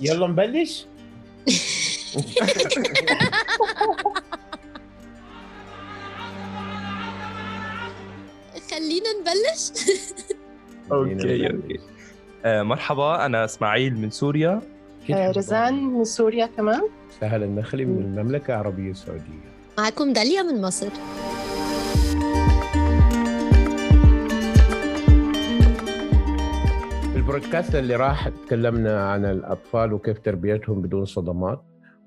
يلا نبلش. خلينا نبلش. okay okay آه، مرحبا أنا إسماعيل من سوريا. آه، رزان من سوريا كمان سهل النخلي من المملكة العربية السعودية. معكم داليا من مصر. البودكاست اللي راح تكلمنا عن الأطفال وكيف تربيتهم بدون صدمات.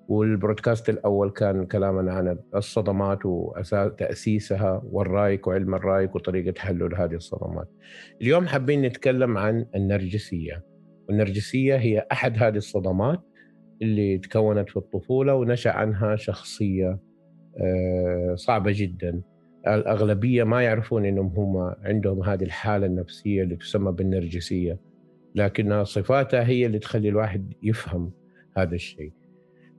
والبودكاست الأول كان كلامنا عن الصدمات وتأسيسها والرايك وعلم الرايك وطريقة حلول هذه الصدمات. اليوم حابين نتكلم عن النرجسية. والنرجسية هي أحد هذه الصدمات اللي تكونت في الطفولة ونشأ عنها شخصية آه، صعبة جدا. الأغلبية ما يعرفون أنهم هم عندهم هذه الحالة النفسية اللي تسمى بالنرجسية. لكن صفاتها هي اللي تخلي الواحد يفهم هذا الشيء.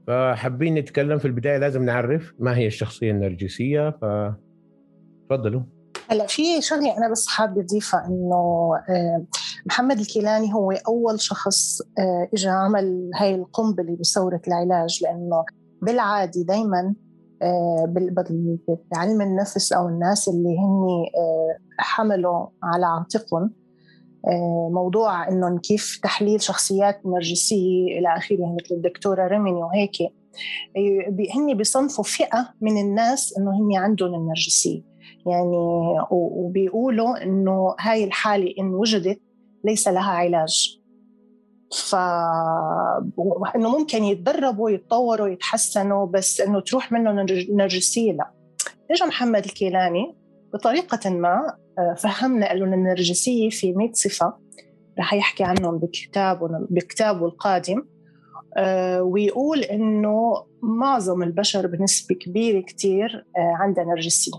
فحابين نتكلم في البداية لازم نعرف ما هي الشخصية النرجسية فتفضلوا هلا في شغلة أنا بس حابة أضيفها إنه آه، محمد الكيلاني هو أول شخص آه، اجى عمل هاي القنبلة بثورة العلاج لأنه بالعادي دائما آه، بعلم النفس أو الناس اللي هن حملوا على عاتقهم موضوع إنه كيف تحليل شخصيات نرجسية إلى آخره مثل الدكتورة ريميني وهيك. هن بيصنفوا فئة من الناس إنه هن عندهم النرجسية. يعني وبيقولوا إنه هاي الحالة إن وجدت ليس لها علاج. ف انه ممكن يتدربوا يتطوروا يتحسنوا بس إنه تروح منهم النرجسيه لا. اجى محمد الكيلاني بطريقة ما آه، فهمنا إنه النرجسية في 100 صفة رح يحكي عنهم بكتابه بكتابه القادم آه، ويقول إنه معظم البشر بنسبة كبيرة كتير آه، عندها نرجسية.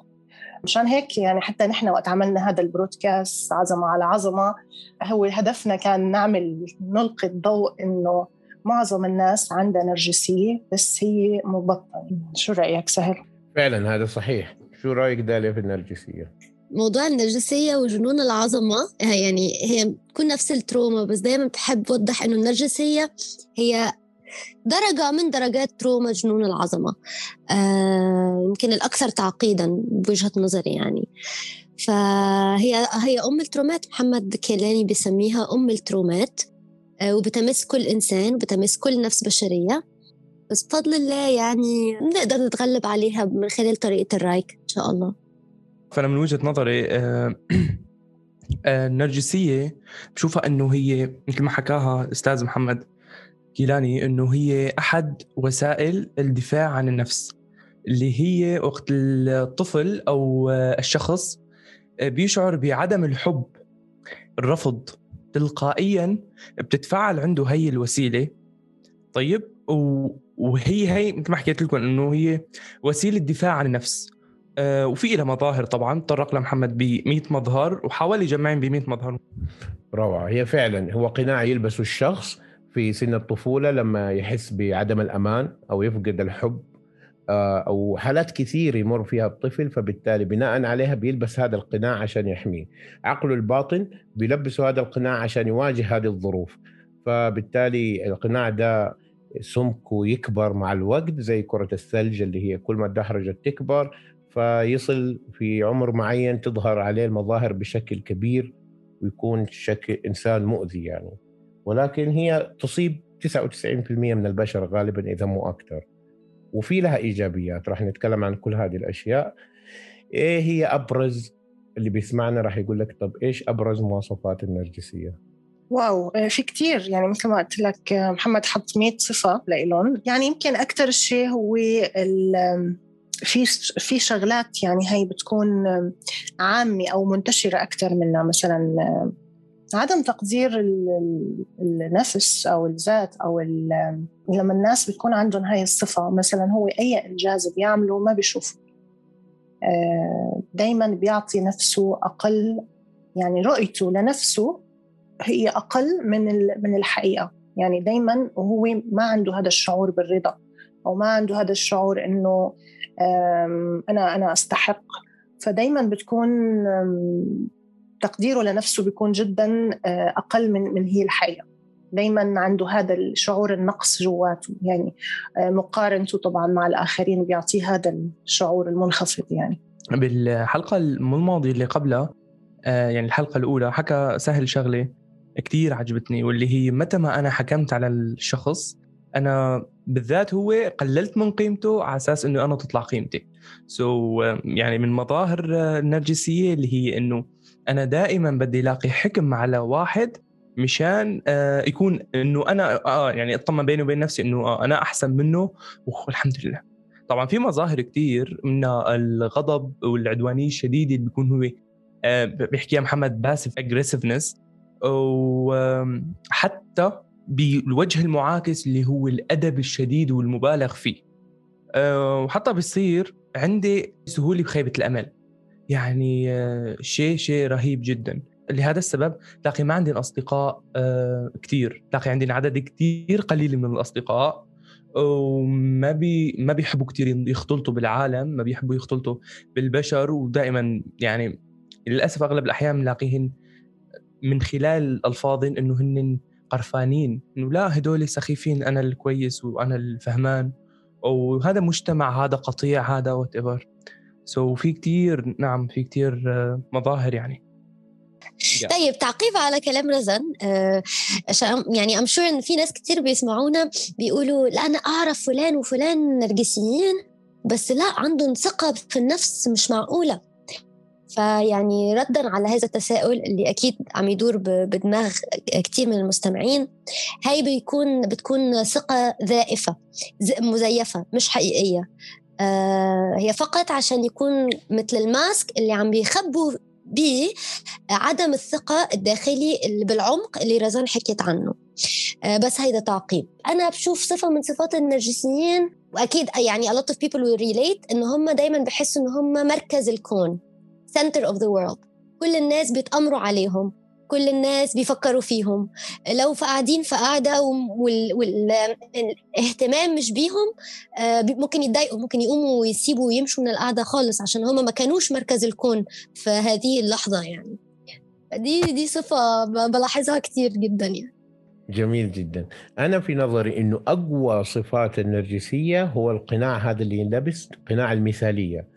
مشان هيك يعني حتى نحن وقت عملنا هذا البرودكاست عظمة على عظمة هو هدفنا كان نعمل نلقي الضوء إنه معظم الناس عندها نرجسية بس هي مبطنة. شو رأيك سهل؟ فعلا هذا صحيح. شو رأيك داليا في النرجسية؟ موضوع النرجسية وجنون العظمة يعني هي بتكون نفس ال trauma بس دايما بحب أوضح إنه النرجسية هي درجة من درجات trauma جنون العظمة. آه يمكن الأكثر تعقيدا بوجهة نظري يعني. فهي هي أم الترومات محمد كيلاني بسميها أم الترومات. آه وبتمس كل إنسان وبتمس كل نفس بشرية. بس بفضل الله يعني نقدر نتغلب عليها من خلال طريقة الرايك إن شاء الله. فأنا من وجهة نظري آه النرجسية بشوفها أنه هي مثل ما حكاها أستاذ محمد كيلاني إنه هي أحد وسائل الدفاع عن النفس اللي هي وقت الطفل أو الشخص بيشعر بعدم الحب الرفض تلقائيا بتتفاعل عنده هي الوسيلة. طيب؟ وهي هي مثل ما حكيت لكم إنه هي وسيلة دفاع عن النفس. آه، وفي لها مظاهر طبعا تطرق لها محمد ب 100 مظهر وحاول يجمعهم ب 100 مظهر. روعة. هي فعلا هو قناع يلبسه الشخص في سن الطفولة لما يحس بعدم الأمان أو يفقد الحب آه، أو حالات كثير يمر فيها الطفل فبالتالي بناء عليها بيلبس هذا القناع عشان يحميه. عقله الباطن بيلبسه هذا القناع عشان يواجه هذه الظروف. فبالتالي القناع ده سمكه يكبر مع الوقت زي كرة الثلج اللي هي كل ما الدحرجة تكبر فيصل في عمر معين تظهر عليه المظاهر بشكل كبير ويكون شكل إنسان مؤذي يعني. ولكن هي تصيب 99% من البشر غالبا إذا مو أكثر. وفي لها إيجابيات راح نتكلم عن كل هذه الأشياء. إيه هي أبرز اللي بيسمعنا راح يقول لك طب إيش أبرز مواصفات النرجسية؟ واو آه، في كتير. يعني مثل ما قلت لك آه، محمد حط 100 صفة لإلهم يعني يمكن أكثر شيء هو في في شغلات يعني هي بتكون عامة أو منتشرة أكثر منها. مثلا عدم تقدير النفس أو الذات أو لما الناس بتكون عندهم هاي الصفة. مثلا هو أي إنجاز بيعمله ما بيشوفه. آه، دائما بيعطي نفسه أقل يعني رؤيته لنفسه هي أقل من من الحقيقة. يعني دائما وهو ما عنده هذا الشعور بالرضا أو ما عنده هذا الشعور إنه أنا أنا أستحق. فدايما بتكون تقديره لنفسه بيكون جدا آه، أقل من من هي الحقيقة. دايما عنده هذا الشعور النقص جواته. يعني آه، مقارنته طبعا مع الآخرين بيعطيه هذا الشعور المنخفض يعني. بالحلقة الماضية اللي قبلها آه، يعني الحلقة الأولى حكى سهل شغلة. كتير عجبتني واللي هي متى ما أنا حكمت على الشخص أنا بالذات هو قللت من قيمته على أساس إنه أنا تطلع قيمتي. سو so, يعني من مظاهر النرجسية اللي هي إنه أنا دائما بدي ألاقي حكم على واحد مشان آه يكون إنه أنا آه يعني أطمن بيني وبين نفسي إنه آه أنا أحسن منه والحمد لله. طبعا في مظاهر كثير منها الغضب والعدوانية الشديدة اللي بيكون هو آه بيحكيها محمد باسف اجريسفنس وحتى بالوجه المعاكس اللي هو الأدب الشديد والمبالغ فيه. آه، وحتى بيصير عندي سهولة بخيبة الأمل. يعني آه، شيء شيء رهيب جدا. لهذا السبب تلاقي ما عندي اصدقاء آه، كثير تلاقي عندنا عدد كثير قليل من الأصدقاء وما بي ما بيحبوا كثير يختلطوا بالعالم ما بيحبوا يختلطوا بالبشر. ودائما يعني للأسف أغلب الأحيان بنلاقيهن من خلال الفاظهم إنه هن قرفانين إنه لا هدول سخيفين أنا الكويس وأنا الفهمان. وهذا مجتمع هذا قطيع هذا whatever so في كثير نعم في كثير آه، مظاهر يعني. طيب تعقيب على كلام رزان آه يعني I'm sure إن في ناس كثير بيسمعونا بيقولوا لا أنا أعرف فلان وفلان نرجسيين بس لا عندهم ثقة في النفس مش معقولة. فيعني ردا على هذا التساؤل اللي أكيد عم يدور بدماغ كثير من المستمعين هاي بيكون بتكون ثقة ذائفة مزيفة مش حقيقية. آه هي فقط عشان يكون مثل الماسك اللي عم بيخبوا بعدم الثقة الداخلي اللي بالعمق اللي رزان حكيت عنه. آه بس هيدا تعقيب. أنا بشوف صفة من صفات النرجسيين وأكيد يعني a lot of people will relate إن هم دايما بحسوا إن هم مركز الكون. Center of the world. كل الناس بيتأمروا عليهم. كل الناس بيفكروا فيهم. لو قاعدين في قاعدة والاهتمام مش بيهم آه، ممكن يتضايقوا ممكن يقوموا ويسيبوا ويمشوا من القعده خالص عشان هم ما كانوش مركز الكون في هذه اللحظة يعني. دي دي صفة بلاحظها كثير جدا يعني. جميل جدا. أنا في نظري أنه أقوى صفات النرجسية هو القناع هذا اللي ينلبس قناع المثالية.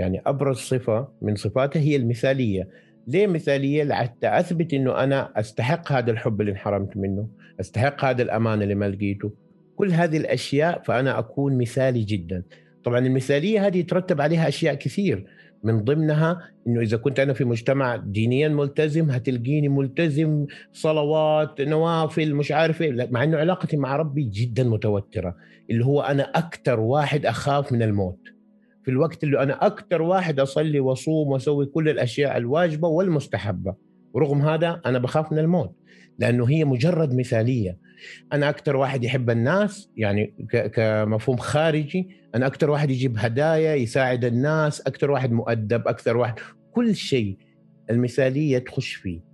يعني أبرز صفة من صفاته هي المثالية. ليه مثالية؟ لحتى أثبت إنه أنا أستحق هذا الحب اللي انحرمت منه أستحق هذا الامان اللي ما لقيته. كل هذه الأشياء فأنا أكون مثالي جدا. طبعا المثالية هذه يترتب عليها أشياء كثير. من ضمنها إنه إذا كنت أنا في مجتمع دينيا ملتزم هتلقيني ملتزم صلوات نوافل مش عارف إيه. مع إنه علاقتي مع ربي جدا متوترة اللي هو أنا أكثر واحد أخاف من الموت. في الوقت اللي أنا أكثر واحد أصلي وأصوم وأسوي كل الأشياء الواجبة والمستحبة. ورغم هذا أنا بخاف من الموت لأنه هي مجرد مثالية. أنا أكثر واحد يحب الناس يعني كمفهوم خارجي أنا أكثر واحد يجيب هدايا يساعد الناس أكثر واحد مؤدب أكثر واحد. كل شيء المثالية تخش فيه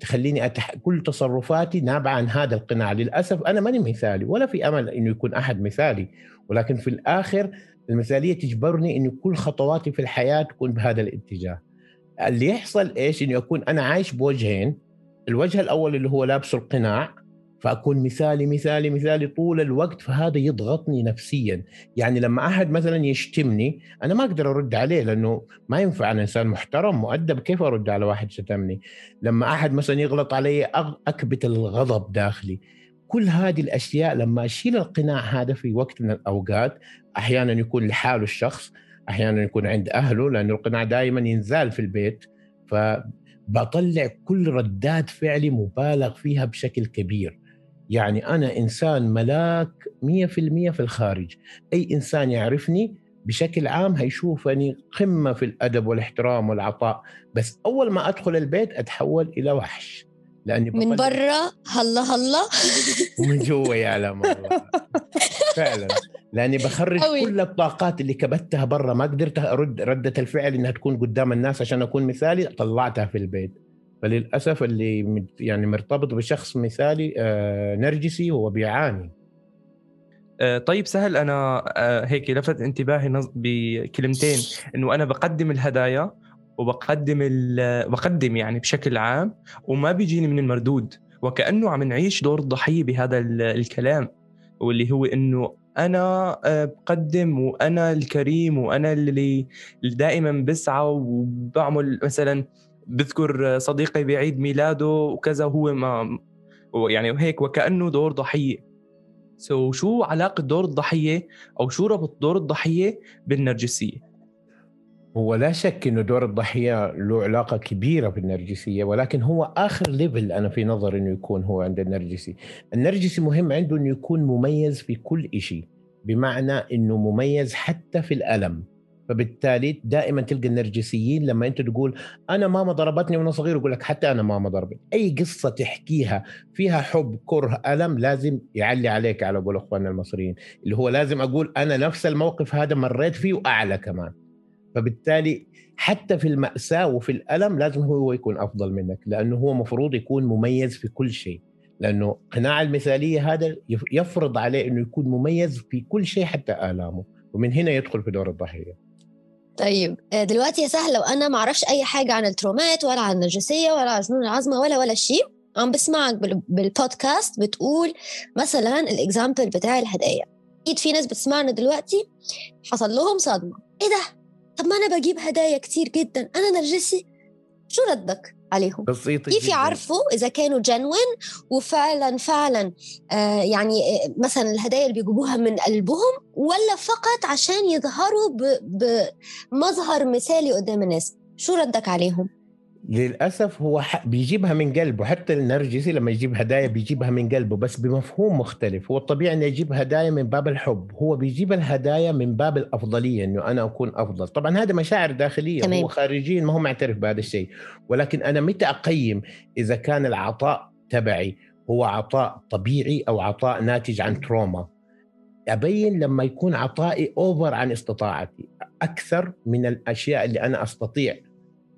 تخليني أتح... كل تصرفاتي نابعة عن هذا القناع. للأسف أنا ماني مثالي ولا في أمل إنه يكون أحد مثالي. ولكن في الآخر المثالية تجبرني انه كل خطواتي في الحياة تكون بهذا الاتجاه. اللي يحصل إيش؟ إني أكون أنا عايش بوجهين الوجه الأول اللي هو لابسه القناع فأكون مثالي مثالي مثالي طول الوقت فهذا يضغطني نفسيا. يعني لما أحد مثلا يشتمني أنا ما أقدر أرد عليه لأنه ما ينفع. أنا إنسان محترم مؤدب كيف أرد على واحد شتمني؟ لما أحد مثلا يغلط علي أكبت الغضب داخلي. كل هذه الأشياء لما أشيل القناع هذا في وقت من الأوقات أحيانا يكون لحاله الشخص أحيانا يكون عند أهله لأنه القناع دائما ينزال في البيت فبطلع كل ردات فعلي مبالغ فيها بشكل كبير. يعني أنا إنسان ملاك 100% في الخارج. أي إنسان يعرفني بشكل عام هيشوفني قمة في الأدب والاحترام والعطاء. بس أول ما أدخل البيت أتحول إلى وحش. لأني من برا هلا هلا. ومن جوا يعلم الله فعلا. لأني بخرج أوي. كل الطاقات اللي كبتها برا ما قدرت أرد ردة الفعل إنها تكون قدام الناس عشان أكون مثالي طلعتها في البيت. فللأسف اللي يعني مرتبط بشخص مثالي آه، نرجسي هو بيعاني. آه، طيب سهل. أنا آه، هيك لفت انتباهي بكلمتين. إنه أنا بقدم الهدايا وبقدم بقدم يعني بشكل عام وما بيجيني من المردود. وكأنه عم نعيش دور الضحيه بهذا الكلام واللي هو إنه أنا آه، بقدم وأنا الكريم وأنا اللي دائما بسعى وبعمل مثلا بذكر صديقي بعيد ميلاده وكذا هو ما يعني هيك وكأنه دور ضحية. سو so شو علاقة دور الضحية أو شو ربط دور الضحية بالنرجسية؟ هو لا شك إنه دور الضحية له علاقة كبيرة بالنرجسية ولكن هو آخر ليفل أنا في نظري إنه يكون هو عند النرجسي، النرجسي مهم عنده إنه يكون مميز في كل شيء بمعنى إنه مميز حتى في الألم. فبالتالي دائما تلقى النرجسيين لما أنت تقول أنا ماما ضربتني وأنا صغير يقول لك حتى أنا ماما ضربت. أي قصة تحكيها فيها حب كره ألم لازم يعلي عليك على قول إخواننا المصريين. اللي هو لازم أقول أنا نفس الموقف هذا مريت فيه وأعلى كمان. فبالتالي حتى في المأساة وفي الألم لازم هو يكون أفضل منك لأنه هو مفروض يكون مميز في كل شيء. لأنه قناع المثالية هذا يفرض عليه أنه يكون مميز في كل شيء حتى آلامه ومن هنا يدخل في دور الضحية. طيب آه، دلوقتي يا سهل لو أنا ما أعرفش أي حاجة عن الترومات ولا عن النرجسية ولا عن جنون العظمة ولا ولا شيء عم بسمعك بالبودكاست بتقول مثلا الاكزامبل بتاع الهدايا. أكيد في ناس بتسمعنا دلوقتي حصل لهم صدمة. إيه ده؟ طب ما أنا بجيب هدايا كتير جدا. أنا نرجسي. شو ردك عليهم؟ بسيطة كيف يعرفوا إذا كانوا جنون وفعلا فعلا آه يعني آه، مثلا الهدايا اللي بيجيبوها من قلبهم ولا فقط عشان يظهروا بمظهر مثالي قدام الناس؟ شو ردك عليهم؟ للأسف هو بيجيبها من قلبه. حتى النرجسي لما يجيب هدايا بيجيبها من قلبه بس بمفهوم مختلف. هو الطبيعي إنه يجيب هدايا من باب الحب. هو بيجيب الهدايا من باب الأفضلية إنه أنا أكون أفضل. طبعا هذا مشاعر داخلية. تمام. هو خارجيا ما هو معترف بهذا الشيء. ولكن أنا متى أقيم إذا كان العطاء تبعي هو عطاء طبيعي أو عطاء ناتج عن trauma أبين لما يكون عطائي over عن استطاعتي. أكثر من الأشياء اللي أنا أستطيع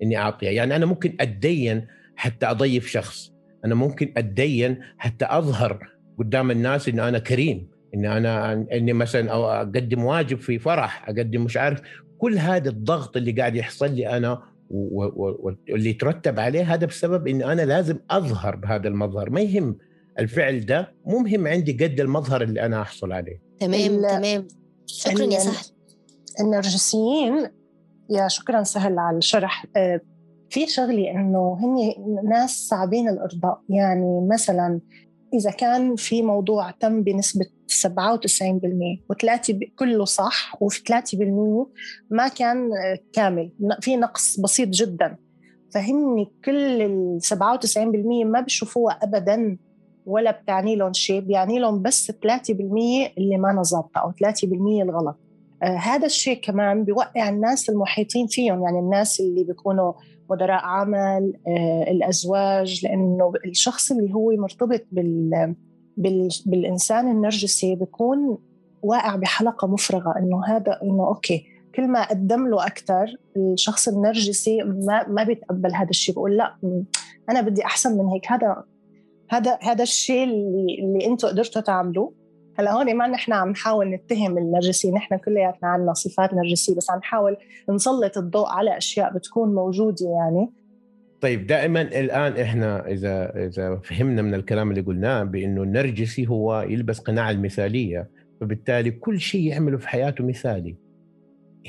إني أعطيها. يعني أنا ممكن أتدين حتى أضيف شخص. أنا ممكن أتدين حتى أظهر قدام الناس إن أنا كريم إن أنا إني مثلا أو أقدم واجب في فرح أقدم مش عارف. كل هذا الضغط اللي قاعد يحصل لي أنا واللي يترتب عليه هذا بسبب إن أنا لازم أظهر بهذا المظهر. ما يهم الفعل ده مو مهم عندي قد المظهر اللي أنا أحصل عليه. تمام تمام. شكرا يا سهل. النرجسيين يا شكرا سهل على الشرح. آه، في شغلي إنه هن ناس صعبين الأرضاء. يعني مثلا إذا كان في موضوع تم بنسبة 97% و3 كله صح وفي 3% ما كان آه، كامل. في نقص بسيط جدا. فهن كل ال 97% ما بيشوفوها ابدا ولا بتعني لهم شيء. بيعني لهم بس 3% اللي ما ظابطة أو 3% الغلط. هذا الشيء كمان بيوقع الناس المحيطين فيهم يعني الناس اللي بيكونوا مدراء عمل آه الأزواج لأنه الشخص اللي هو مرتبط بال, بال بالإنسان النرجسي بيكون واقع بحلقة مفرغة إنه هذا إنه أوكي كل ما قدم له أكثر الشخص النرجسي ما ما بيتقبل هذا الشيء بقول لا أنا بدي أحسن من هيك هذا هذا هذا الشيء اللي اللي أنتم قدرتوا تعملوه. هلا هون ما نحن عم نحاول نتهم النرجسي نحن كلياتنا عندنا صفات نرجسية بس عم نحاول نسلط الضوء على أشياء بتكون موجودة يعني. طيب دائما الآن إحنا إذا إذا فهمنا من الكلام اللي قلناه بإنه النرجسي هو يلبس قناع المثالية فبالتالي كل شيء يعمله في حياته مثالي.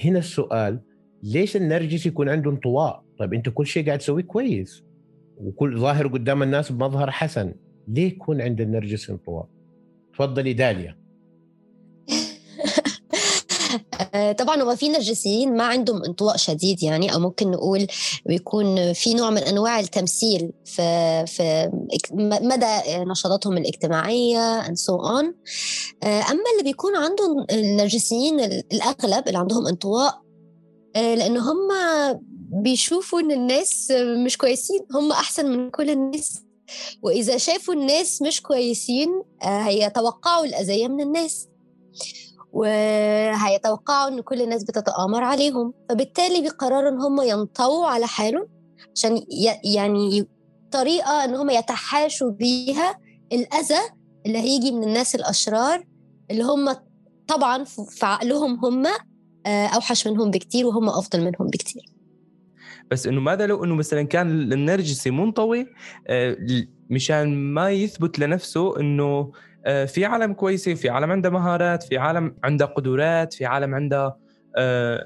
هنا السؤال ليش النرجسي يكون عنده انطواء طيب أنت كل شيء قاعد تسويه كويس وكل ظاهر قدام الناس بمظهر حسن ليه يكون عند النرجسي انطواء تفضلي داليا. آه، طبعا هو في نرجسيين ما عندهم انطواء شديد يعني أو ممكن نقول بيكون في نوع من أنواع التمثيل في في مدى نشاطاتهم الاجتماعية and so on. آه، أما اللي بيكون عندهم النرجسيين الأغلب اللي عندهم انطواء آه، لأن هم بيشوفوا إن الناس مش كويسين هم أحسن من كل الناس. وإذا شافوا الناس مش كويسين آه، هيتوقعوا الأذية من الناس. وهيتوقعوا إن كل الناس بتتآمر عليهم. فبالتالي بيقرروا إن هم ينطووا على حالهم عشان يعني طريقة إن هم يتحاشوا بيها الأذى اللي هيجي من الناس الأشرار اللي هم طبعا في عقلهم هم آه، أوحش منهم بكتير وهم أفضل منهم بكتير. بس إنه ماذا لو إنه مثلا كان النرجسي منطوي آه، مشان ما يثبت لنفسه إنه آه، في عالم كويسه في عالم عندها مهارات في عالم عندها قدرات في عالم عندها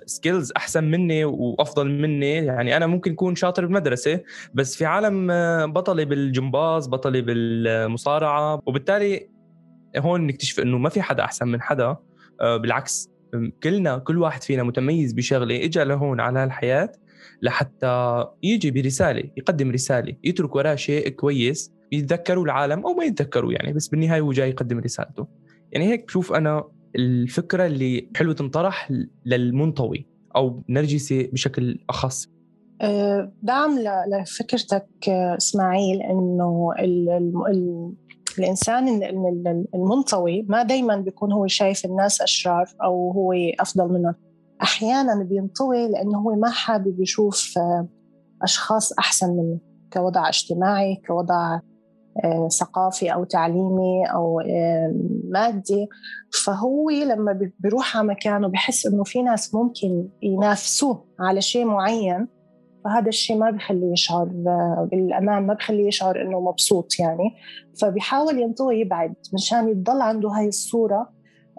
سكيلز أحسن مني وأفضل مني. يعني أنا ممكن أكون شاطر بالمدرسة بس في عالم بطلي بالجمباز بطلي بالمصارعة. وبالتالي هون نكتشف إنه ما في حدا أحسن من حدا. بالعكس كلنا كل واحد فينا متميز بشغلة اجى لهون على الحياة لحتى يجي برسالة يقدم رسالة يترك وراه شيء كويس يتذكروا العالم أو ما يتذكروا يعني بس بالنهاية هو جاي يقدم رسالته. يعني هيك بشوف أنا الفكرة اللي حلو تنطرح للمنطوي أو نرجسي بشكل أخص. أه، دعم لفكرتك إسماعيل إنه ال ال الإنسان المنطوي ما دائما بيكون هو شايف الناس أشرار أو هو أفضل منهم. أحيانا بينطوي لأنه هو ما حابب يشوف آه، أشخاص أحسن منه كوضع اجتماعي كوضع آه، ثقافي أو تعليمي أو آه، مادي. فهو لما بيروح على مكانه بحس إنه في ناس ممكن ينافسوه على شيء معين. فهذا الشيء ما بخليه يشعر بالأمان ما بخليه يشعر إنه مبسوط يعني. فبيحاول ينطوي يبعد مشان يضل عنده هاي الصورة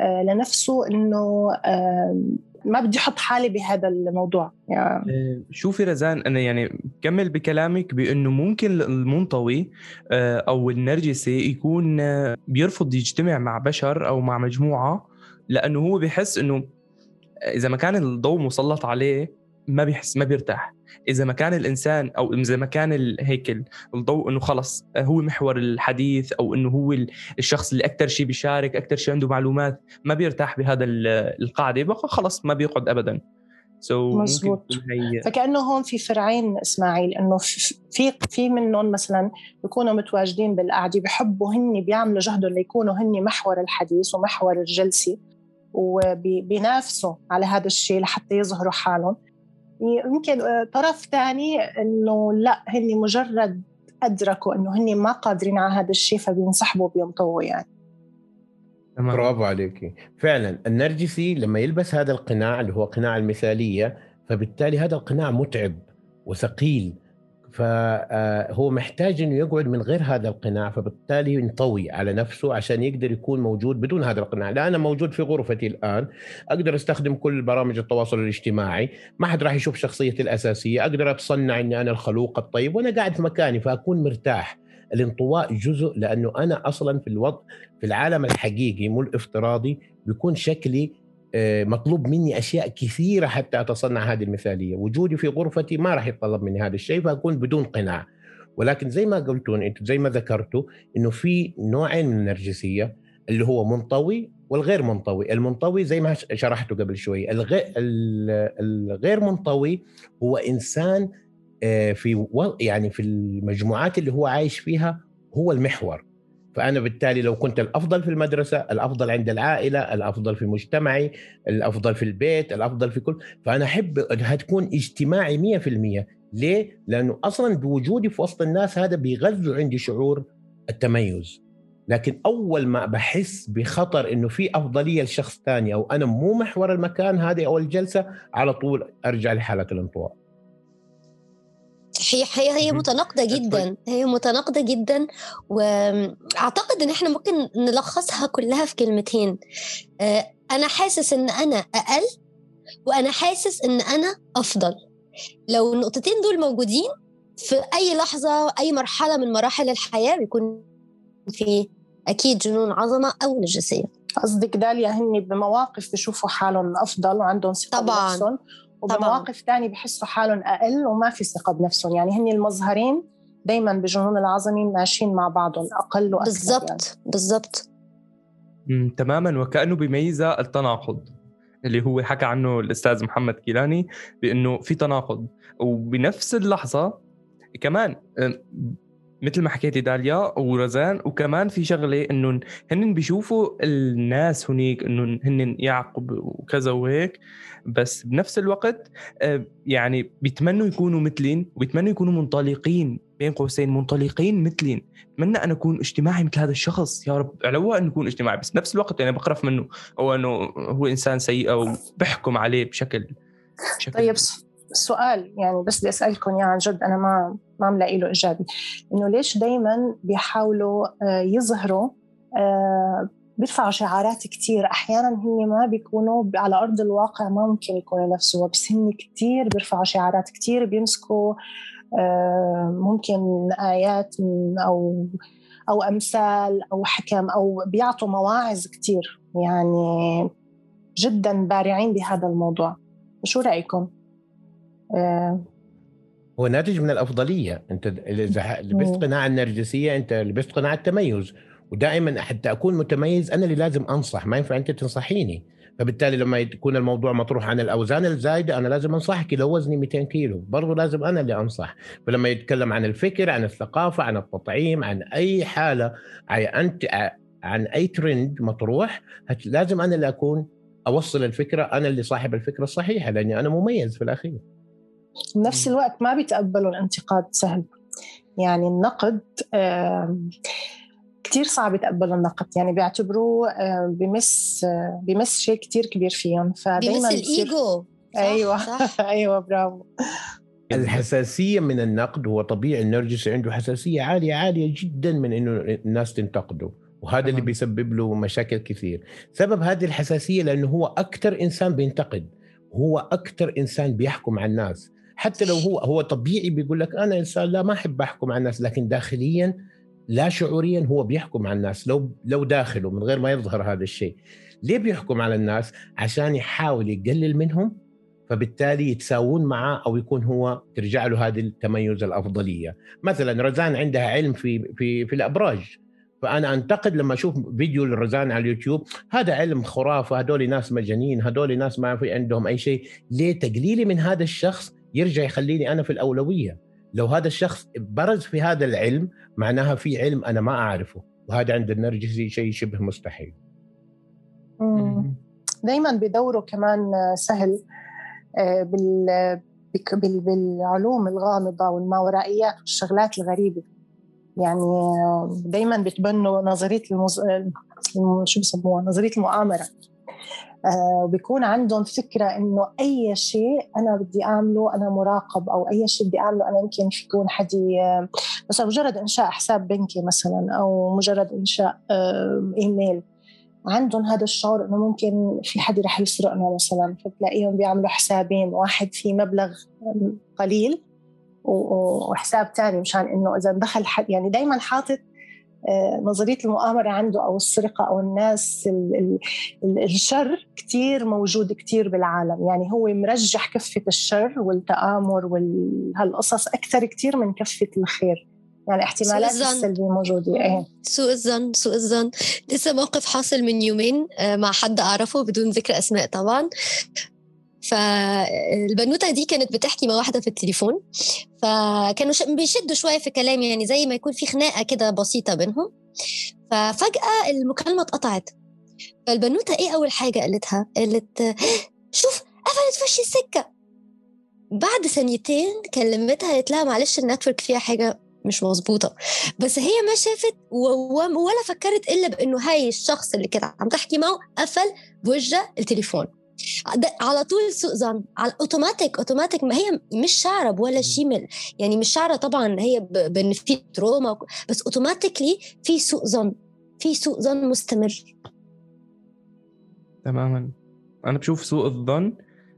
لنفسه إنه ما بدي أحط حالي بهذا الموضوع. يعني شوفي رزان أنا يعني بكمل بكلامك بأنه ممكن المنطوي آه، أو النرجسي يكون آه، بيرفض يجتمع مع بشر أو مع مجموعة لأنه هو بيحس إنه إذا ما كان الضوء مسلط عليه ما بيحس ما بيرتاح. إذا ما كان الإنسان أو إذا ما كان هيك الضوء إنه خلص هو محور الحديث أو إنه هو الشخص اللي أكثر شيء بيشارك أكثر شيء عنده معلومات ما بيرتاح بهذا القاعدة. بقى خلص ما بيقعد ابدا. So مزبوط. هي... فكأنه هون في فرعين إسماعيل إنه في في منهم مثلا بيكونوا متواجدين بالقعده بحبوا هن بيعملوا جهدهم ليكونوا هن محور الحديث ومحور الجلسة وبينافسوا على هذا الشيء لحتى يظهروا حالهم. يمكن آه، طرف ثاني إنه لا هن مجرد أدركوا إنه هن ما قادرين على هذا الشيء فبينسحبوا بينطوا يعني. برافو عليك فعلا النرجسي لما يلبس هذا القناع اللي هو قناع المثالية فبالتالي هذا القناع متعب وثقيل. فهو محتاج إنه يقعد من غير هذا القناع فبالتالي ينطوي على نفسه عشان يقدر يكون موجود بدون هذا القناع، لا أنا موجود في غرفتي الآن أقدر أستخدم كل برامج التواصل الاجتماعي، ما حد راح يشوف شخصيتي الأساسية، أقدر أتصنع إني أنا الخلوق الطيب وأنا قاعد في مكاني فأكون مرتاح. الانطواء جزء لأنه أنا أصلا في الوضع في العالم الحقيقي مو الافتراضي بيكون شكلي آه، مطلوب مني أشياء كثيرة حتى أتصنع هذه المثالية، وجودي في غرفتي ما راح يتطلب مني هذا الشيء فأكون بدون قناع. ولكن زي ما قلتون أنتم زي ما ذكرتوا إنه في نوعين من النرجسية اللي هو منطوي والغير منطوي، المنطوي زي ما شرحته قبل شوي، الغير الغير منطوي هو إنسان آه، في يعني في المجموعات اللي هو عايش فيها هو المحور. فأنا بالتالي لو كنت الأفضل في المدرسة الأفضل عند العائلة الأفضل في مجتمعي الأفضل في البيت الأفضل في كل فأنا أحب انها تكون اجتماعي 100% ليه؟ لأنه أصلا بوجودي في وسط الناس هذا بيغذوا عندي شعور التميز. لكن أول ما بحس بخطر إنه في أفضلية لشخص ثاني أو أنا مو محور المكان هذه أو الجلسة على طول أرجع لحالة الانطواء هي هي هي متناقضة جدا. هي متناقضة جدا وأعتقد إن إحنا ممكن نلخصها كلها في كلمتين. آه، أنا حاسس إن أنا أقل وأنا حاسس إن أنا أفضل. لو النقطتين دول موجودين في أي لحظة أي مرحلة من مراحل الحياة بيكون في أكيد جنون عظمة أو نجسية. قصدك داليا هن بمواقف بشوفوا حالهم أفضل وعندهم ثقة طبعا. وبمواقف ثانية بحسوا حالهم أقل وما في ثقة بنفسهم. يعني هن المظهرين دائما بجنون العظمي ماشيين مع بعضهم أقل وأكثر بالضبط يعني. بالضبط تماما. وكأنه بيميزها التناقض اللي هو حكى عنه الأستاذ محمد كيلاني بأنه في تناقض. وبنفس اللحظة كمان مثل ما حكيتي داليا ورزان وكمان في شغلة انه هن بيشوفوا الناس هنيك انه هن يعقب وكذا وهيك بس بنفس الوقت آه، يعني بيتمنوا يكونوا مثلين وبيتمنوا يكونوا منطلقين بين قوسين منطلقين مثلين. اتمنى أن أكون اجتماعي مثل هذا الشخص يا رب على انه اكون اجتماعي بس بنفس الوقت يعني بقرف منه أو أنه هو إنسان سيء أو بحكم عليه بشكل بشكل طيب السؤال يعني بس بدي أسألكم يا عن جد أنا ما ما ملاقي له إجابة. إنه ليش دائما بيحاولوا آه، يظهروا آه، بيرفعوا شعارات كتير؟ أحيانا هن ما بيكونوا على أرض الواقع ما ممكن يكونوا نفسه بس هن كتير بيرفعوا شعارات كتير بيمسكوا آه، ممكن آيات أو أو أمثال أو حكم أو بيعطوا مواعظ كتير. يعني جدا بارعين بهذا الموضوع. شو رأيكم؟ هو ناتج من الأفضلية. أنت إذا لبست قناع النرجسية أنت لبست قناع التميز. ودائما حتى أكون متميز أنا اللي لازم أنصح ما ينفع أنت تنصحيني. فبالتالي لما يكون الموضوع مطروح عن الأوزان الزايدة أنا لازم انصحك لو وزني 200 كيلو. برضه لازم أنا اللي أنصح. فلما يتكلم عن الفكر عن الثقافة عن التطعيم عن أي حالة أنت عن أي ترند مطروح لازم أنا اللي أكون أوصل الفكرة أنا اللي صاحب الفكرة الصحيحة لأني أنا مميز في الأخير. بنفس الوقت ما بيتقبلوا الانتقاد سهل. يعني النقد كثير صعب يتقبلوا النقد. يعني بيعتبروه بمس بمس شيء كثير كبير فيهم. فدايما بمس الإيجو. أيوه. صح. أيوه برافو. الحساسية من النقد هو طبيعي. النرجسي عنده حساسية عالية عالية جدا من إنه الناس تنتقده. وهذا اللي بيسبب له مشاكل كثير. سبب هذه الحساسية لأنه هو أكثر إنسان بينتقد. هو أكثر إنسان بيحكم على الناس. حتى لو هو هو طبيعي بيقول لك أنا إنسان لا ما أحب أحكم على الناس لكن داخليا لا شعوريا هو بيحكم على الناس. لو لو داخله من غير ما يظهر هذا الشيء ليه بيحكم على الناس؟ عشان يحاول يقلل منهم فبالتالي يتساوون معه أو يكون هو ترجع له هذه التميز الأفضلية. مثلا رزان عندها علم في في في الأبراج. فأنا أنتقد لما أشوف فيديو للرزان على اليوتيوب هذا علم خرافة هذول ناس مجانين هذول ناس ما في عندهم أي شيء. ليه تقليلي من هذا الشخص؟ يرجع يخليني أنا في الأولوية. لو هذا الشخص برز في هذا العلم معناها في علم أنا ما أعرفه وهذا عند النرجسي شيء شبه مستحيل. دائما بدوروا كمان سهل آه، بال بالعلوم الغامضة والماورائيات والشغلات الغريبة. يعني دائما بتبنوا نظرية المز... شو بسموها؟ نظرية المؤامرة. وبيكون آه، عندهم فكرة إنه أي شيء أنا بدي أعمله أنا مراقب أو أي شيء بدي أعمله أنا يمكن يكون حدي آه، مثلا مجرد إنشاء حساب بنكي مثلا أو مجرد إنشاء إيميل. عندهم هذا الشعور إنه ممكن في حد رح يسرقنا مثلا فتلاقيهم بيعملوا حسابين واحد فيه مبلغ قليل وحساب ثاني مشان إنه إذا دخل حد يعني دائما حاطط نظرية المؤامرة عنده أو السرقة أو الناس الشر كثير موجود كثير بالعالم. يعني هو مرجح كفة الشر والتآمر وهالقصص أكثر كثير من كفة الخير. يعني احتمالات السلبية موجودة إيه. سوء الظن سوء الظن. لسه موقف حاصل من يومين آه، مع حد أعرفه بدون ذكر أسماء طبعا. فالبنوته دي كانت بتحكي مع واحدة في التليفون فكانوا بيشدوا شوية في كلام يعني زي ما يكون في خناقة كده بسيطة بينهم. ففجأة المكالمة اتقطعت. فالبنوتة إيه أول حاجة قالتها؟ قالت شوف قفلت في وشي السكة. بعد ثانيتين كلمتها قالت لها معلش ال network فيها حاجة مش مظبوطة. بس هي ما شافت ولا فكرت إلا بأنه هاي الشخص اللي كانت عم تحكي معه قفل بوجه التليفون. على طول سوء ظن على automatic automatic ما هي مش شاعرة ولا شيء يعني مش شاعرة طبعا هي بإن في trauma بس automatically في سوء ظن في سوء ظن مستمر. تماما. أنا بشوف سوء الظن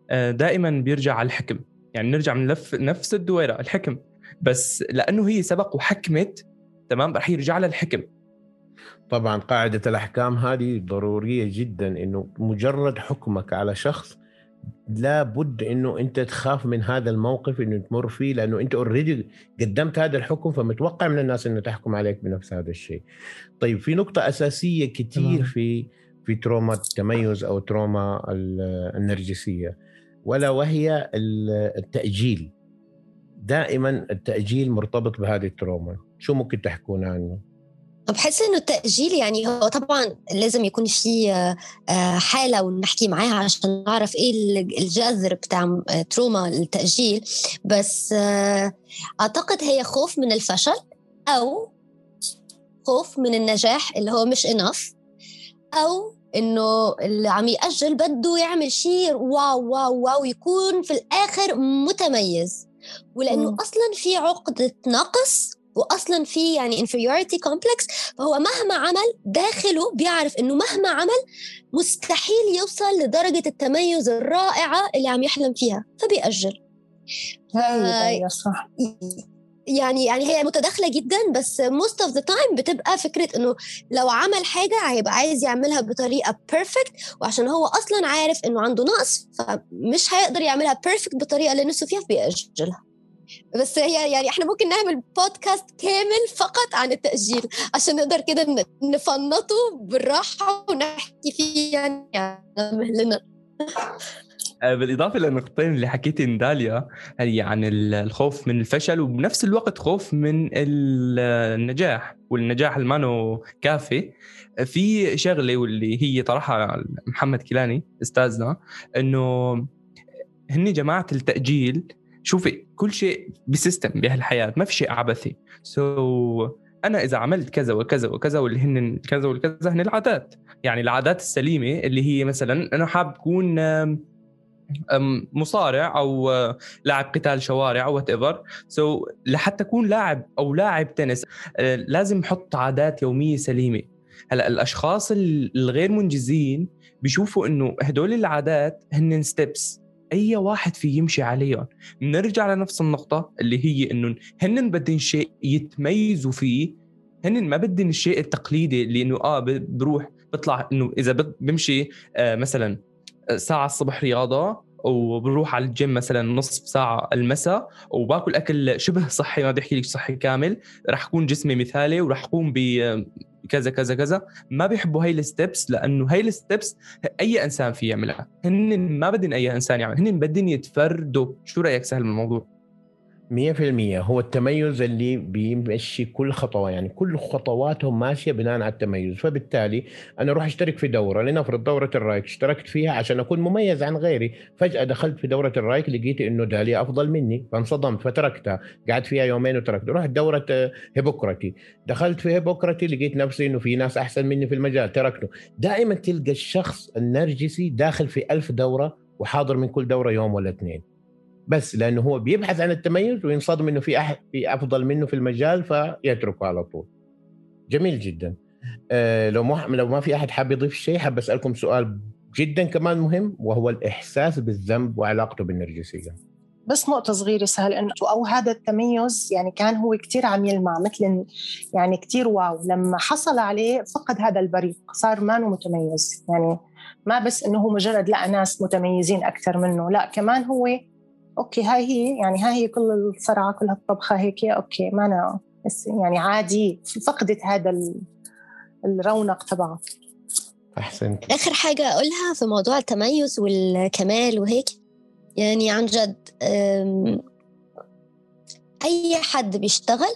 آه، دائما بيرجع على الحكم. يعني نرجع من لف نفس الدويرة الحكم. بس لأنه هي سبق وحكمت تمام؟ رح يرجع لها الحكم. طبعا قاعدة الأحكام هذه ضرورية جدا إنه مجرد حكمك على شخص لابد إنه أنت تخاف من هذا الموقف إنه تمر فيه لأنه أنت اوريدي قدمت هذا الحكم فمتوقع من الناس إنه تحكم عليك بنفس هذا الشيء. طيب في نقطة أساسية كثير في في trauma التميز أو trauma النرجسية ولا وهي التأجيل. دائما التأجيل مرتبط بهذه ال trauma، شو ممكن تحكون عنه؟ بحس إنه التأجيل يعني هو طبعا لازم يكون في آه، حالة ونحكي معاها عشان نعرف إيه الجذر بتاع آه، trauma التأجيل بس آه، أعتقد هي خوف من الفشل أو خوف من النجاح اللي هو مش انف أو إنه اللي عم يأجل بده يعمل شيء واو واو واو يكون في الآخر متميز ولأنه مم. أصلا في عقدة نقص واصلا في يعني inferiority complex فهو مهما عمل داخله بيعرف إنه مهما عمل مستحيل يوصل لدرجة التميز الرائعة اللي عم يحلم فيها فبيأجل. هاي هي صح يعني يعني هي متداخلة جدا بس most of the time بتبقى فكرة إنه لو عمل حاجة هيبقى عايز يعملها بطريقة perfect وعشان هو أصلا عارف إنه عنده نقص فمش هيقدر يعملها perfect بالطريقة اللي نفسه فيها فبيأجلها. بس هي يعني إحنا ممكن نعمل بودكاست كامل فقط عن التأجيل عشان نقدر كده نفنطه بالراحة ونحكي فيه يعني على مهلنا آه، بالإضافة للنقطتين اللي حكيتي داليا هي عن ال- الخوف من الفشل وبنفس الوقت خوف من ال- النجاح والنجاح اللي مانو كافي. في شغلة واللي هي طرحها محمد كيلاني أستاذنا إنه هني جماعة التأجيل شوفي كل شيء ب system بهالحياة ما في شيء عبثي. so, أنا إذا عملت كذا وكذا وكذا واللي هن كذا والكذا هن العادات. يعني العادات السليمة اللي هي مثلا أنا حاب أكون مصارع أو لاعب قتال شوارع أو whatever so لحتى أكون لاعب أو لاعب تنس لازم أحط عادات يومية سليمة. هلأ الأشخاص ال- الغير منجزين بيشوفوا إنه هدول العادات هن steps أي واحد في يمشي عليهم بنرجع لنفس النقطة اللي هي إنه هن بدهم شيء يتميزوا فيه. هن ما بدهم الشيء التقليدي اللي انه آه بروح بطلع إنه إذا بمشي آه مثلا ساعة الصبح رياضة وبروح على الجيم مثلا نصف ساعة المساء وباكل أكل شبه صحي ما بدي أحكي لك صحي كامل. رح يكون جسمي مثالي ورح أقوم بكذا كذا كذا ما بيحبوا هاي الستبس لأنه هاي الستبس أي إنسان في يعملها. هن ما بدن أي إنسان يعمل. هن بدن يتفردوا. شو رأيك سهل من الموضوع مية في المية هو التميز اللي بيمشي كل خطوة يعني كل خطواتهم ماشية بناء على التميز. فبالتالي أنا أروح أشترك في دورة لنفرض دورة الرأيك اشتركت فيها عشان أكون مميز عن غيري فجأة دخلت في دورة الرأيك لقيت إنه داليا أفضل مني فانصدمت فتركتها قعدت فيها يومين وتركت. رحت دورة آه، هيبوكراتي دخلت في هيبوكراتي لقيت نفسي إنه في ناس أحسن مني في المجال تركته. دائما تلقى الشخص النرجسي داخل في ألف دورة وحاضر من كل دورة يوم ولا اثنين. بس لأنه هو بيبحث عن التميز وينصدم إنه في أحد في أفضل منه في المجال فيتركه على طول. جميل جدا. آه لو ما لو ما في أحد حاب يضيف شيء حاب أسألكم سؤال جدا كمان مهم وهو الإحساس بالذنب وعلاقته بالنرجسية. بس نقطة صغيرة سهل إنه أو هذا التميز يعني كان هو كتير عم يلمع مثل يعني كتير واو لما حصل عليه فقد هذا البريق صار ما متميز يعني ما بس إنه هو مجرد لقى ناس متميزين أكثر منه لا كمان هو okay هاي هي يعني هاي هي كل الصرعة كل هالطبخة هيك okay ما أنا بس يعني عادي فقدت هذا ال- الرونق تبعه أحسنت. آخر حاجة أقولها في موضوع التميز والكمال وهيك يعني عن جد أي حد بيشتغل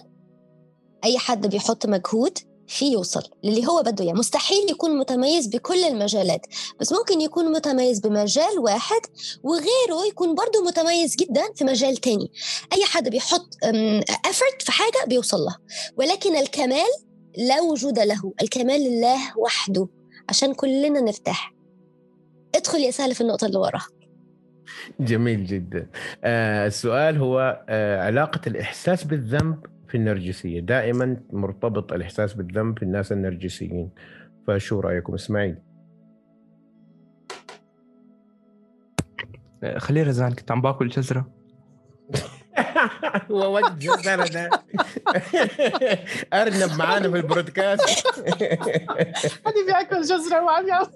أي حد بيحط مجهود في يوصل للي هو بده إياه. مستحيل يكون متميز بكل المجالات بس ممكن يكون متميز بمجال واحد وغيره يكون برضه متميز جدا في مجال تاني. أي حد بيحط effort في حاجة بيوصل لها ولكن الكمال لا وجود له. الكمال لله وحده عشان كلنا نرتاح. ادخل يا سهل في النقطة اللي وراها. جميل جدا. آه السؤال هو آه علاقة الإحساس بالذنب في النرجسية، دائما مرتبط الإحساس بالذنب في الناس النرجسيين. فشو رأيكم؟ اسماعيل؟ آه، خليه رزان كنت عم باكل جزرة. هو ود جزرة ده أرنب معانا في البرودكاست. هذه بياكل جزرة وعم يعمل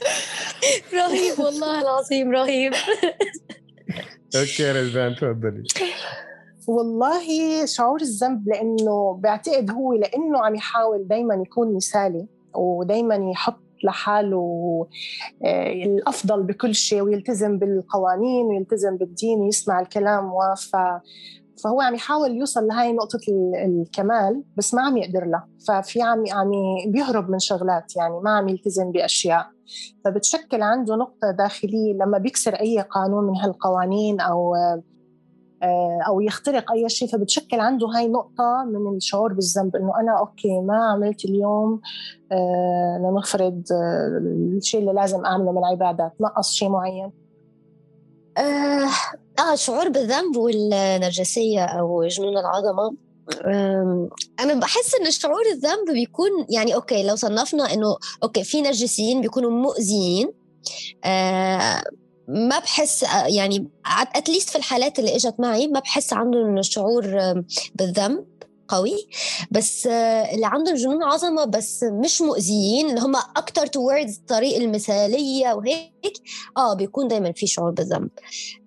رهيب والله العظيم رهيب. أوكي رزان تفضلي. والله شعور الذنب لأنه بعتقد هو لأنه عم يحاول دائما يكون مثالي ودائما يحط لحاله آه، الأفضل بكل شيء ويلتزم بالقوانين ويلتزم بالدين ويسمع الكلام وف فهو عم يحاول يوصل لهي نقطة ال- الكمال بس ما عم يقدر لها. ففي عم عم بيهرب من شغلات يعني ما عم يلتزم بأشياء. فبتشكل عنده نقطة داخلية لما بيكسر أي قانون من هالقوانين أو آه، أو يخترق أي شيء فبتشكل عنده هاي نقطة من الشعور بالذنب إنه أنا أوكي ما عملت اليوم آه، لنفرض آه، الشيء اللي لازم أعمله من العبادات نقص شيء معين. آه شعور بالذنب والنرجسية أو جنون العظمة. أنا بحس إن شعور الذنب بيكون يعني okay لو صنفنا إنه okay في نرجسيين بيكونوا مؤذيين آه ما بحس يعني at least في الحالات اللي إجت معي ما بحس عندهم الشعور بالذنب. قوي. بس اللي عندهم جنون عظمة بس مش مؤذيين اللي هم أكتر towards الطريق المثالية وهيك آه بيكون دايما في شعور بالذنب.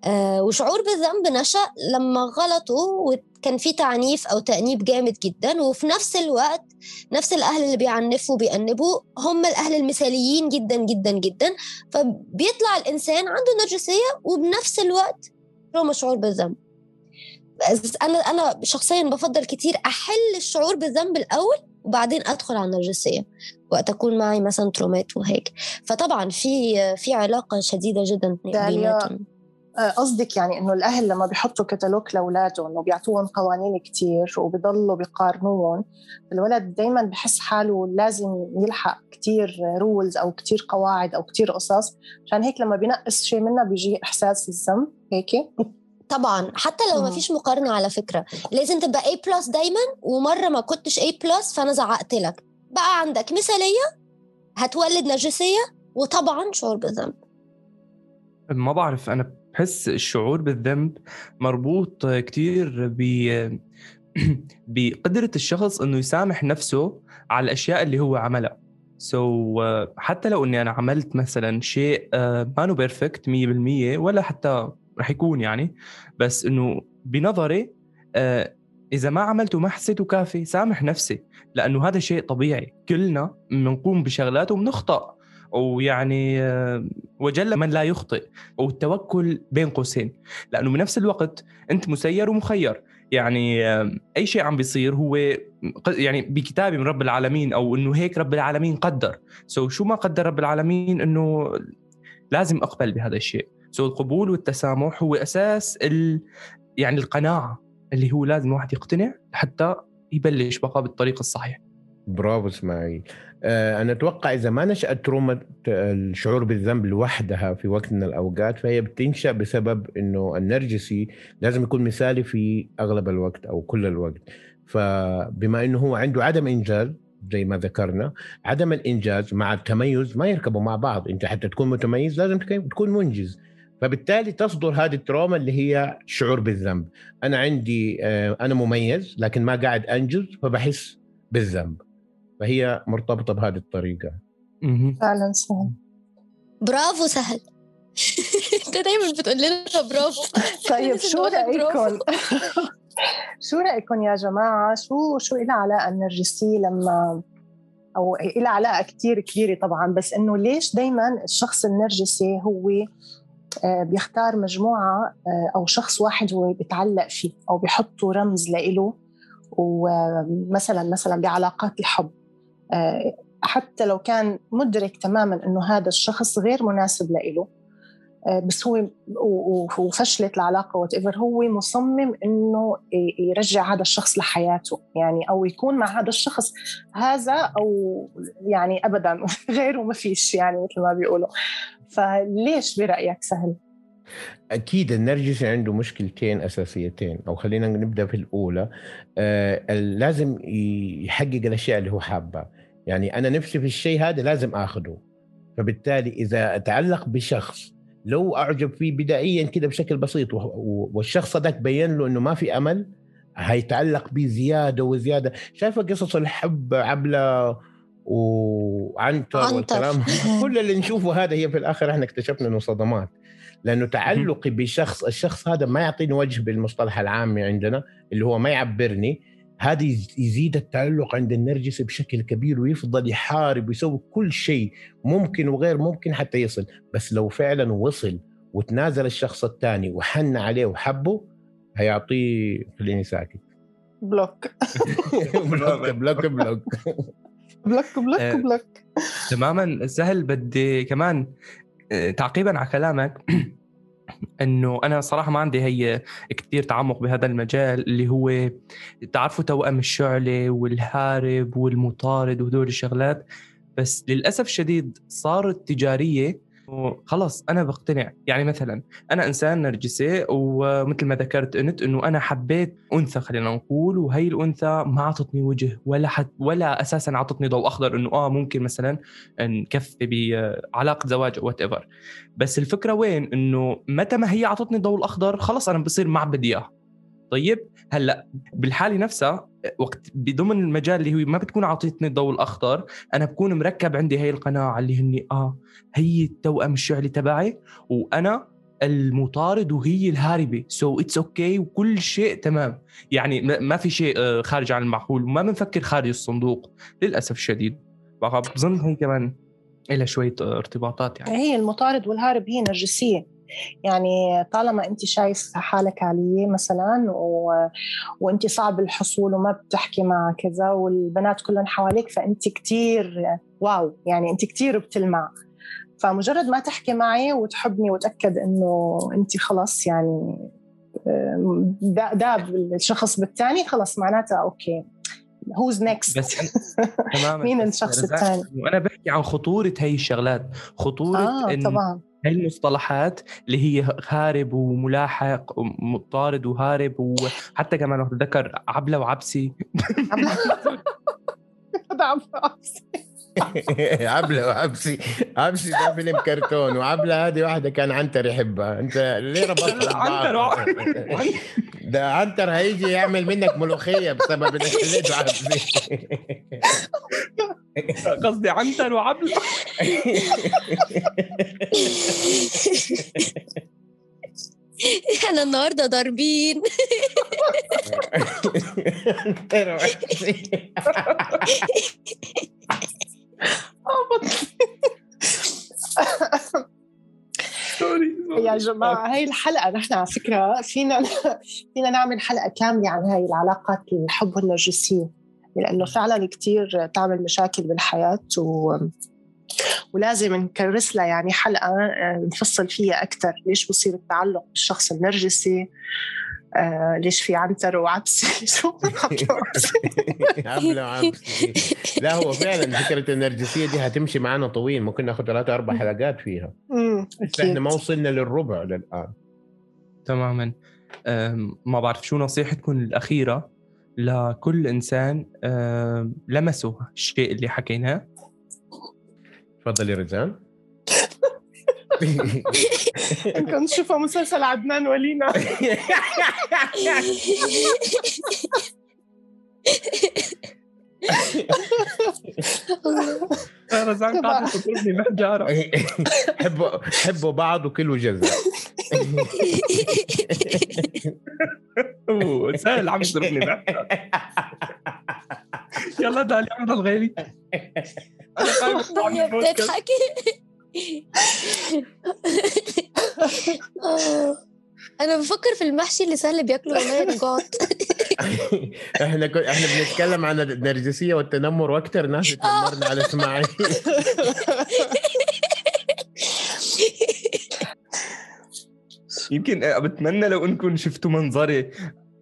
آه وشعور بالذنب نشأ لما غلطوا وكان في تعنيف أو تأنيب جامد جدا وفي نفس الوقت نفس الأهل اللي بيعنفوا بيأنبوا هم الأهل المثاليين جدا جدا جدا. فبيطلع الإنسان عنده نرجسية وبنفس الوقت له شعور بالذنب. أنا أنا شخصيا بفضل كتير أحل الشعور بالذنب الأول وبعدين أدخل على النرجسية وقت أكون معي مثلا ترومات وهيك. فطبعا في في علاقة شديدة جدا بيناتهم. آه، قصدك يعني إنه الأهل لما بيحطوا كتالوج لأولادهم انه بيعطوهم قوانين كتير وبيضلوا بيقارنوهم الولد دايما بحس حاله لازم يلحق كتير rules أو كتير قواعد أو كتير قصص عشان هيك لما بينقص شيء منها بيجي إحساس الذنب هيك طبعا. حتى لو ما فيش مقارنة على فكرة. لازم تبقى A plus دايما ومرة ما كنتش A plus فأنا زعقت لك. بقى عندك مثالية هتولد نرجسية وطبعا شعور بالذنب. ما بعرف أنا بحس الشعور بالذنب مربوط كتير ب بقدرة الشخص إنه يسامح نفسه على الأشياء اللي هو عملها. so, حتى لو إني أنا عملت مثلا شيء مانو perfect 100% ولا حتى رح يكون يعني. بس إنه بنظري آه إذا ما عملته ما حسيته كافي سامح نفسي لأنه هذا شيء طبيعي. كلنا بنقوم بشغلات وبنخطأ. ويعني آه وجل من لا يخطئ. والتوكل بين قوسين. لأنه بنفس الوقت أنت مسير ومخير. يعني آه أي شيء عم بيصير هو يعني بكتابي من رب العالمين أو إنه هيك رب العالمين قدر. so شو ما قدر رب العالمين إنه لازم أقبل بهذا الشيء. so القبول والتسامح هو أساس ال... يعني القناعة اللي هو لازم الواحد يقتنع حتى يبلش بقى بالطريق الصحيح. برافو إسماعيل. آه، أنا أتوقع إذا ما نشأت تروما الشعور بالذنب لوحدها في وقت من الأوقات فهي بتنشأ بسبب إنه النرجسي لازم يكون مثالي في أغلب الوقت أو كل الوقت. فبما إنه هو عنده عدم إنجاز زي ما ذكرنا عدم الإنجاز مع التميز ما يركبوا مع بعض. أنت حتى تكون متميز لازم تكون منجز. فبالتالي تصدر هذه التروما اللي هي شعور بالذنب. أنا عندي آه، أنا مميز لكن ما قاعد أنجز فبحس بالذنب. فهي مرتبطة بهذه الطريقة. فعلا سهل برافو سهل. أنت دايما بتقول لنا برافو. طيب شو رأيكم؟ شو رأيكم يا جماعة؟ شو شو لها علاقة النرجسي لما أو لها علاقة كثير كبيرة طبعا بس إنه ليش دائما الشخص النرجسي هو بيختار مجموعة آه، أو شخص واحد هو بيتعلق فيه أو بيحطوا رمز لإله ومثلا مثلا بعلاقات الحب. آه، حتى لو كان مدرك تماما إنه هذا الشخص غير مناسب لإله بس هو وفشلت العلاقة whatever هو مصمم إنه يرجع هذا الشخص لحياته. يعني أو يكون مع هذا الشخص هذا أو يعني ابدا غيره ما فيش يعني مثل ما بيقولوا. فليش برأيك سهل؟ أكيد النرجسي عنده مشكلتين أساسيتين أو خلينا نبدأ في الاولى آه لازم يحقق الأشياء اللي هو حابها. يعني أنا نفسي في الشيء هذا لازم اخذه فبالتالي إذا أتعلق بشخص لو أعجب فيه بدائيا كده بشكل بسيط والشخص هذاك بين له إنه ما في أمل هيتعلق به زياده وزيادة. شايفة قصص الحب عبلة وعنتر والكلام. كل اللي نشوفه هذا هي في الآخر إحنا اكتشفنا إنه صدمات. لأنه تعلقي بشخص الشخص هذا ما يعطيني وجه بالمصطلح العامي عندنا اللي هو ما يعبرني. هذا يزيد التعلق عند النرجسي بشكل كبير ويفضل يحارب ويسوي كل شيء ممكن وغير ممكن حتى يصل. بس لو فعلا وصل وتنازل الشخص الثاني وحن عليه وحبه هيعطيه خليني ساكت. block. block block block. block block آه، block تماما. سهل بدي كمان آه، تعقيبا على كلامك. إنه أنا صراحة ما عندي هي كثير تعمق بهذا المجال اللي هو تعرفوا توأم الشعلة والهارب والمطارد وهدول الشغلات. بس للأسف الشديد صارت تجارية خلص أنا بقتنع. يعني مثلا أنا إنسان نرجسي ومثل ما ذكرت أنت إنه أنا حبيت أنثى خلينا نقول وهي الأنثى ما اعطتني وجه ولا حت ولا أساسا اعطتني ضوء أخضر إنه آه ممكن مثلا نكفي بعلاقة زواج أو whatever بس الفكرة وين؟ إنه متى ما هي اعطتني الضوء الاخضر خلص أنا بصير معبد إياها. طيب؟ هلأ بالحالة نفسها وقت بضمن المجال اللي هو ما بتكون اعطيتني الضوء الأخضر أنا بكون مركب عندي هي القناعة اللي هني آه هي التوأم الشعلي تبعي وأنا المطارد وهي الهاربه so it's okay وكل شيء تمام. يعني ما في شيء آه، خارج عن المعقول وما بنفكر خارج الصندوق. للأسف الشديد. بظن هي كمان لها شوية ارتباطات يعني. هي المطارد والهارب هي نرجسية. يعني طالما أنت شايف حالك عاليه مثلا و... وأنت صعب الحصول وما بتحكي مع كذا والبنات كلهم حواليك فأنت كتير wow يعني أنت كتير بتلمع. فمجرد ما تحكي معي وتحبني وتأكد إنه أنت خلص يعني داب الشخص بالثاني خلص معناتها okay. who's next بس تماما مين الشخص الثاني وأنا بحكي عن خطورة هي الشغلات خطورة آه إن طبعا. هاي المصطلحات اللي هي هارب وملاحق ومطارد وهارب وحتى كمان ذكر عبلة وعبسي. عبلة وعبسي. عبلة وعبسي. عبسي ده فيلم كرتون وعبلة هذه واحدة كان عنتر يحبها. انت ليه ربطت عنتر ده عنتر هيجي يعمل منك ملوخية بسبب إنك خليته عبسي. قصدي عنتر وعبله. إحنا النهارده ضاربين. يا جماعة هاي الحلقة نحن على فكرة فينا فينا نعمل حلقة كاملة عن هاي العلاقات الحب والنرجسية. لأنه فعلا كتير تعمل مشاكل بالحياة و ولازم نكرس لها يعني حلقة آه، نفصل فيها أكثر ليش بصير التعلق بالشخص النرجسي؟ آه ليش في عنتر وعبسي شو عبلة وعبسي لا هو فعلا فكرة النرجسية دي هتمشي معنا طويل. ممكن ناخذ ثلاثة أربع حلقات فيها. إحنا ما وصلنا للربع للآن. تماما. ما بعرف شو نصيحتكم الأخيرة. لكل إنسان لمسه الشيء اللي حكيناه. تفضلي رزان كنت شوفها مسلسل عدنان ولينا. رزان قاعدة تضربني محجارة حبوا حبوا بعض وكلوا جزء. سهل عم يضربني محجارة يلا دالي عمر الغيري أنا بتضحكي؟ أنا بفكر في المحشي اللي سهل بياكله والله رجعت إحنا كو... إحنا بنتكلم عن النرجسية والتنمر وأكثر ناس تنمرنا على إسماعيل. يمكن بتمنى لو أنكم شفتوا منظري.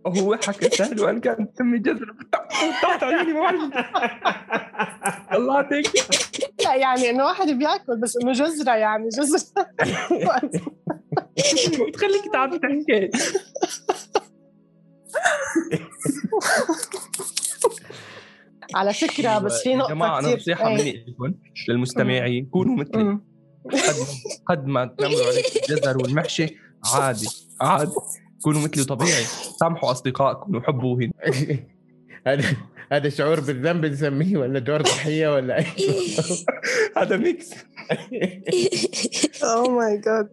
هو حكى سهل وان كان تمي جزر تحت عيوني ما الله يعطيك. لا يعني إنه واحد بيأكل بس إنه جزرة يعني جزرة. بتخليك تعرفي تحكي. على فكرة بس في نقطة جماعة أنا نصيحة مني لكم للمستمعين كونوا مثلي. قد قد ما تنمروا عليك الجزر والمحشي. عادي عادي. كونوا مثلي طبيعي سامحوا أصدقائكم وحبوهن هذا هذا شعور بالذنب نسميه ولا دور ضحية ولا اي هذا ميكس اوه ماي جاد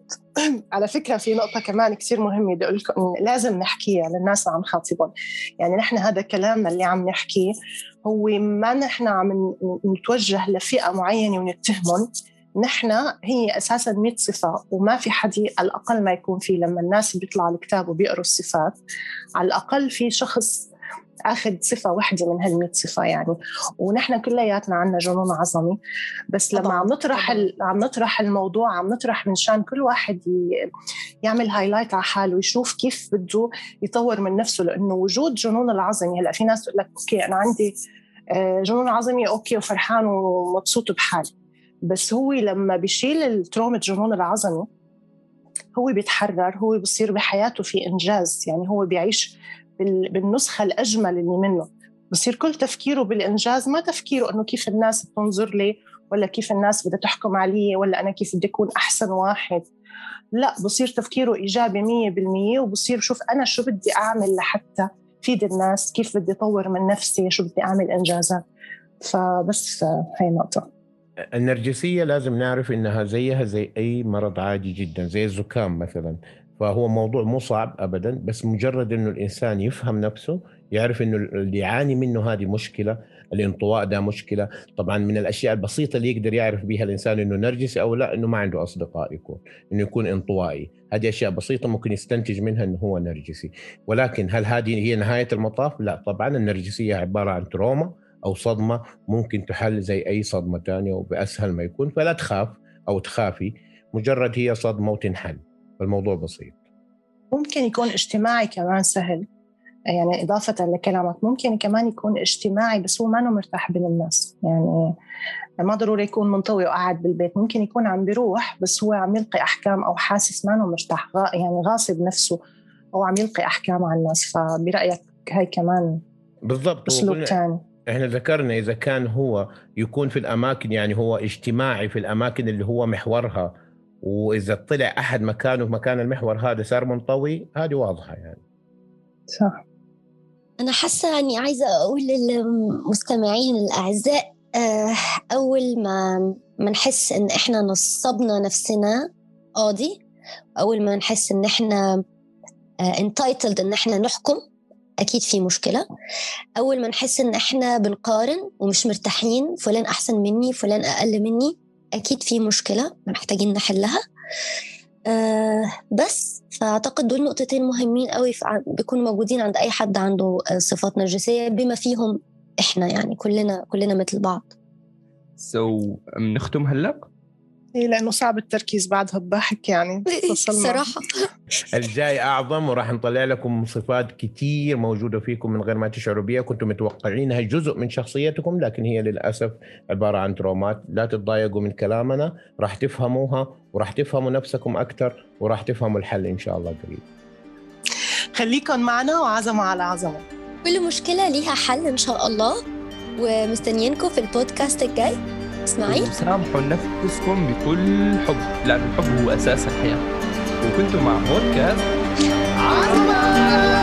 على فكرة في نقطة كمان كثير مهمة بدي أقول لكم لازم نحكيها للناس اللي عم نخاطبهم يعني نحن هذا كلامنا اللي عم نحكيه هو ما نحن عم نتوجه لفئة معينة ونتهمهم. نحن هي أساسا 100 صفة وما في حد على الأقل ما يكون في لما الناس بيطلعوا الكتاب وبيقروا الصفات على الأقل في شخص آخذ صفة واحدة من هال صفة يعني. ونحن كلياتنا عندنا جنون عظمي بس لما عم نطرح عم نطرح الموضوع عم نطرح من شان كل واحد ي... يعمل highlight على حاله ويشوف كيف بده يطور من نفسه لأنه وجود جنون العظمي هلأ في ناس تقول لك okay أنا عندي آه، جنون عظمي okay وفرحان ومبسوط بحالي. بس هو لما بيشيل ال trauma جنون العظمي هو بيتحرر هو بصير بحياته في إنجاز يعني هو بيعيش بالنسخة الأجمل اللي منه. بصير كل تفكيره بالإنجاز ما تفكيره إنه كيف الناس بتنظر لي ولا كيف الناس بدها تحكم علي ولا أنا كيف بدي أكون أحسن واحد. لا بصير تفكيره إيجابي 100% وبصير شوف أنا شو بدي أعمل لحتى فيد الناس كيف بدي أطور من نفسي شو بدي أعمل إنجازات. فبس هاي النقطه النرجسية لازم نعرف إنها زيها زي أي مرض عادي جدا زي الزكام مثلا. فهو موضوع مو صعب ابدا بس مجرد إنه الإنسان يفهم نفسه يعرف إنه اللي يعاني منه هذه مشكلة الانطواء ده مشكلة. طبعا من الأشياء البسيطة اللي يقدر يعرف بها الإنسان إنه نرجسي أو لا إنه ما عنده أصدقاء يكون إنه يكون انطوائي. هذه أشياء بسيطة ممكن يستنتج منها إنه هو نرجسي. ولكن هل هذه هي نهاية المطاف؟ لا طبعا النرجسية عبارة عن تروما. أو صدمة ممكن تحل زي أي صدمة ثانية وبأسهل ما يكون فلا تخاف أو تخافي. مجرد هي صدمة وتنحل. فالموضوع بسيط. ممكن يكون اجتماعي كمان سهل. يعني إضافة لكلامك ممكن كمان يكون اجتماعي بس هو ما مرتاح بين الناس. يعني ما ضروري يكون منطوي وقاعد بالبيت. ممكن يكون عم بيروح بس هو عم يلقي أحكام أو حاسس ما مرتاح. يعني غاصب نفسه أو عم يلقي أحكام على الناس. فبرأيك هاي كمان بالضبط. أسلوب ثاني إحنا ذكرنا إذا كان هو يكون في الأماكن يعني هو اجتماعي في الأماكن اللي هو محورها وإذا طلع أحد مكانه في مكان المحور هذا صار منطوي هذه واضحة يعني. صح. أنا حاسة يعني عايزة أقول للمستمعين الأعزاء آه، أول ما ما نحس إن إحنا نصبنا نفسنا قاضي أول ما نحس إن إحنا انتايتلد آه، إن إحنا نحكم أكيد في مشكلة. أول ما نحس إن إحنا بنقارن ومش مرتاحين فلان أحسن مني فلان أقل مني أكيد في مشكلة محتاجين نحلها. آه بس فأعتقد دول نقطتين مهمين قوي بيكونوا موجودين عند أي حد عنده آه، صفات نرجسية بما فيهم إحنا يعني كلنا كلنا مثل بعض. سو so, نختم هلأ؟ إيه لأنه صعب التركيز بعدها بضحك يعني. صراحة. الجاي أعظم وراح نطلع لكم صفات كثير موجودة فيكم من غير ما تشعروا بها كنتم متوقعينها جزء من شخصيتكم لكن هي للأسف عبارة عن ترومات. لا تتضايقوا من كلامنا راح تفهموها وراح تفهموا نفسكم أكثر وراح تفهموا الحل إن شاء الله قريب. خليكم معنا وعظمه على عظمه كل مشكلة ليها حل إن شاء الله. ومستنيينكم في البودكاست الجاي. إسماعيل؟ سامحوا نفسكم بكل حب. لأن الحب هو أساس الحياة. وكنتم مع بودكاست عظمة!